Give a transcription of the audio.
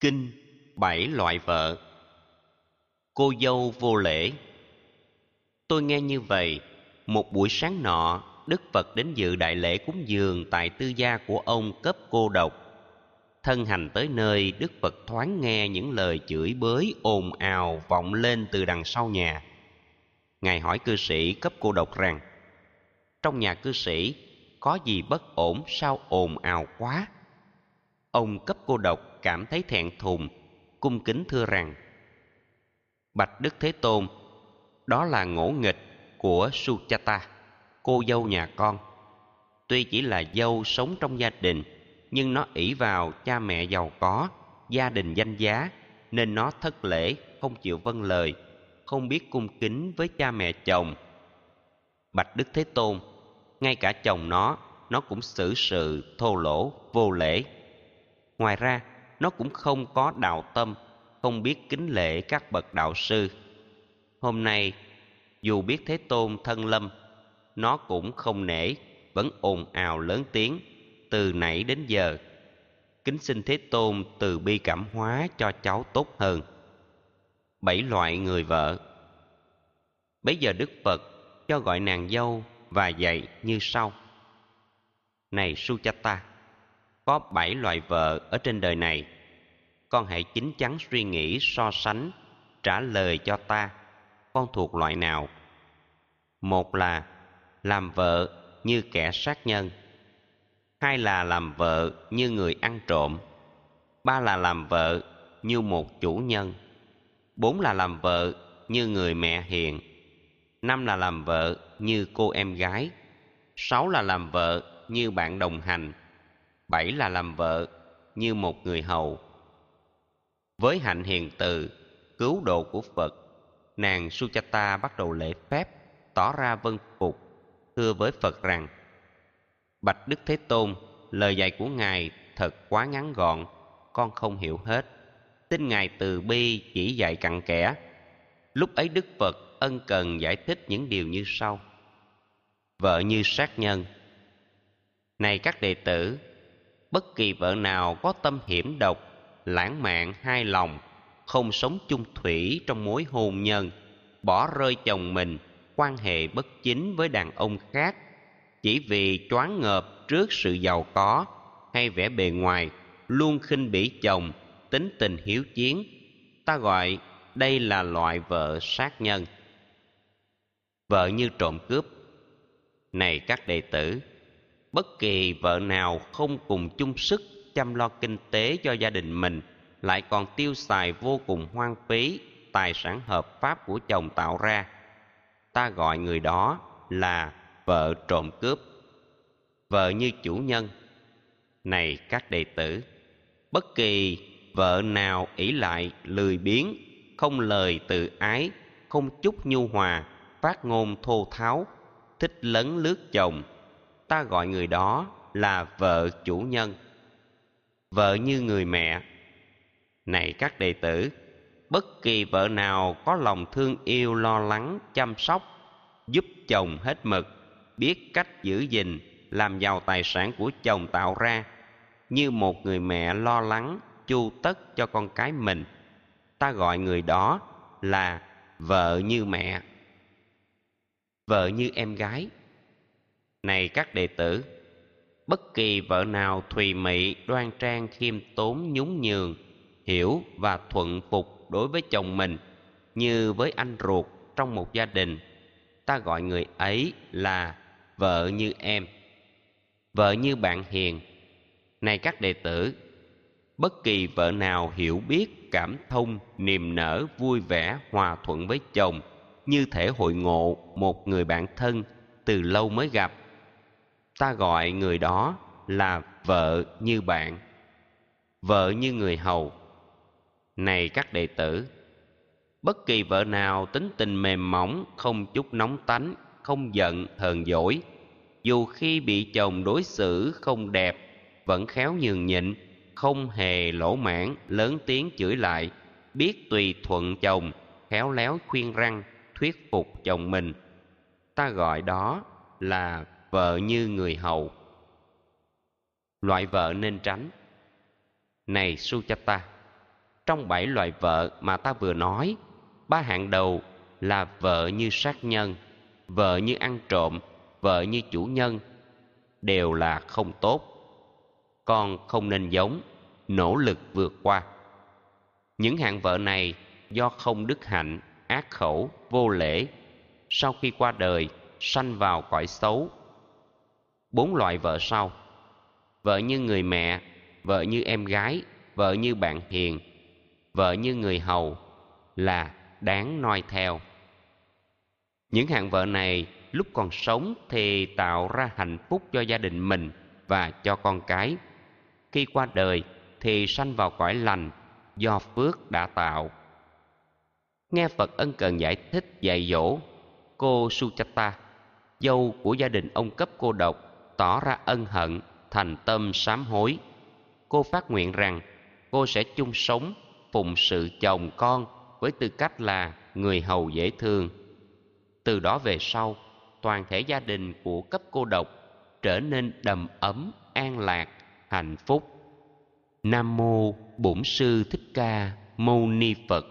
Kinh Bảy Loại Vợ Cô dâu vô lễ Tôi nghe như vậy, một buổi sáng nọ, Đức Phật đến dự đại lễ cúng dường tại tư gia của ông cấp cô độc. Thân hành tới nơi, Đức Phật thoáng nghe những lời chửi bới ồn ào vọng lên từ đằng sau nhà. Ngài hỏi cư sĩ cấp cô độc rằng, trong nhà cư sĩ có gì bất ổn sao ồn ào quá? Ông cấp cô độc cảm thấy thẹn thùng, cung kính thưa rằng, Bạch Đức Thế Tôn, đó là ngỗ nghịch của Suchata, cô dâu nhà con. Tuy chỉ là dâu sống trong gia đình, nhưng nó ỷ vào cha mẹ giàu có, gia đình danh giá, nên nó thất lễ, không chịu vâng lời, không biết cung kính với cha mẹ chồng. Bạch Đức Thế Tôn, ngay cả chồng nó, nó cũng xử sự thô lỗ, vô lễ. Ngoài ra, nó cũng không có đạo tâm, không biết kính lễ các bậc đạo sư. Hôm nay, dù biết Thế Tôn thân lâm, nó cũng không nể, vẫn ồn ào lớn tiếng từ nãy đến giờ. Kính xin Thế Tôn từ bi cảm hóa cho cháu tốt hơn. Bảy loại người vợ Bấy giờ Đức Phật cho gọi nàng dâu và dạy như sau. Này Suchata, có bảy loại vợ ở trên đời này. Con hãy chính chắn suy nghĩ so sánh, trả lời cho ta, con thuộc loại nào? Một là làm vợ như kẻ sát nhân. Hai là làm vợ như người ăn trộm. Ba là làm vợ như một chủ nhân. Bốn là làm vợ như người mẹ hiền. Năm là làm vợ như cô em gái. Sáu là làm vợ như bạn đồng hành. Bảy là làm vợ như một người hầu. Với hạnh hiền từ, cứu độ của Phật, nàng Suchata bắt đầu lễ phép, tỏ ra vân phục, thưa với Phật rằng Bạch Đức Thế Tôn, lời dạy của Ngài thật quá ngắn gọn, con không hiểu hết. Xin Ngài từ bi chỉ dạy cặn kẽ. Lúc ấy Đức Phật ân cần giải thích những điều như sau. Vợ như sát nhân Này các đệ tử, bất kỳ vợ nào có tâm hiểm độc, lãng mạn hai lòng, không sống chung thủy trong mối hôn nhân, bỏ rơi chồng mình, quan hệ bất chính với đàn ông khác, chỉ vì choáng ngợp trước sự giàu có hay vẻ bề ngoài, luôn khinh bỉ chồng, tính tình hiếu chiến. Ta gọi đây là loại vợ sát nhân. Vợ như trộm cướp. Này các đệ tử, bất kỳ vợ nào không cùng chung sức chăm lo kinh tế cho gia đình mình, lại còn tiêu xài vô cùng hoang phí tài sản hợp pháp của chồng tạo ra. Ta gọi người đó là vợ trộm cướp, vợ như chủ nhân. Này các đệ tử, bất kỳ vợ nào ỷ lại lười biếng, không lời tự ái, không chút nhu hòa, phát ngôn thô tháo, thích lấn lướt chồng ta gọi người đó là vợ chủ nhân, vợ như người mẹ. Này các đệ tử, bất kỳ vợ nào có lòng thương yêu lo lắng, chăm sóc, giúp chồng hết mực, biết cách giữ gìn, làm giàu tài sản của chồng tạo ra, như một người mẹ lo lắng, chu tất cho con cái mình, ta gọi người đó là vợ như mẹ, vợ như em gái này các đệ tử, bất kỳ vợ nào thùy mị, đoan trang, khiêm tốn, nhún nhường, hiểu và thuận phục đối với chồng mình như với anh ruột trong một gia đình, ta gọi người ấy là vợ như em, vợ như bạn hiền. Này các đệ tử, bất kỳ vợ nào hiểu biết, cảm thông, niềm nở, vui vẻ, hòa thuận với chồng như thể hội ngộ một người bạn thân từ lâu mới gặp ta gọi người đó là vợ như bạn, vợ như người hầu. Này các đệ tử, bất kỳ vợ nào tính tình mềm mỏng, không chút nóng tánh, không giận, hờn dỗi, dù khi bị chồng đối xử không đẹp, vẫn khéo nhường nhịn, không hề lỗ mãn, lớn tiếng chửi lại, biết tùy thuận chồng, khéo léo khuyên răng, thuyết phục chồng mình. Ta gọi đó là vợ như người hầu. Loại vợ nên tránh. Này suchata trong bảy loại vợ mà ta vừa nói, ba hạng đầu là vợ như sát nhân, vợ như ăn trộm, vợ như chủ nhân, đều là không tốt. Con không nên giống, nỗ lực vượt qua. Những hạng vợ này do không đức hạnh, ác khẩu, vô lễ, sau khi qua đời sanh vào cõi xấu bốn loại vợ sau. Vợ như người mẹ, vợ như em gái, vợ như bạn hiền, vợ như người hầu là đáng noi theo. Những hạng vợ này lúc còn sống thì tạo ra hạnh phúc cho gia đình mình và cho con cái. Khi qua đời thì sanh vào cõi lành do phước đã tạo. Nghe phật ân cần giải thích dạy dỗ cô suchata dâu của gia đình ông cấp cô độc tỏ ra ân hận, thành tâm sám hối. Cô phát nguyện rằng cô sẽ chung sống, phụng sự chồng con với tư cách là người hầu dễ thương. Từ đó về sau, toàn thể gia đình của cấp cô độc trở nên đầm ấm, an lạc, hạnh phúc. Nam mô bổn sư thích ca mâu ni phật.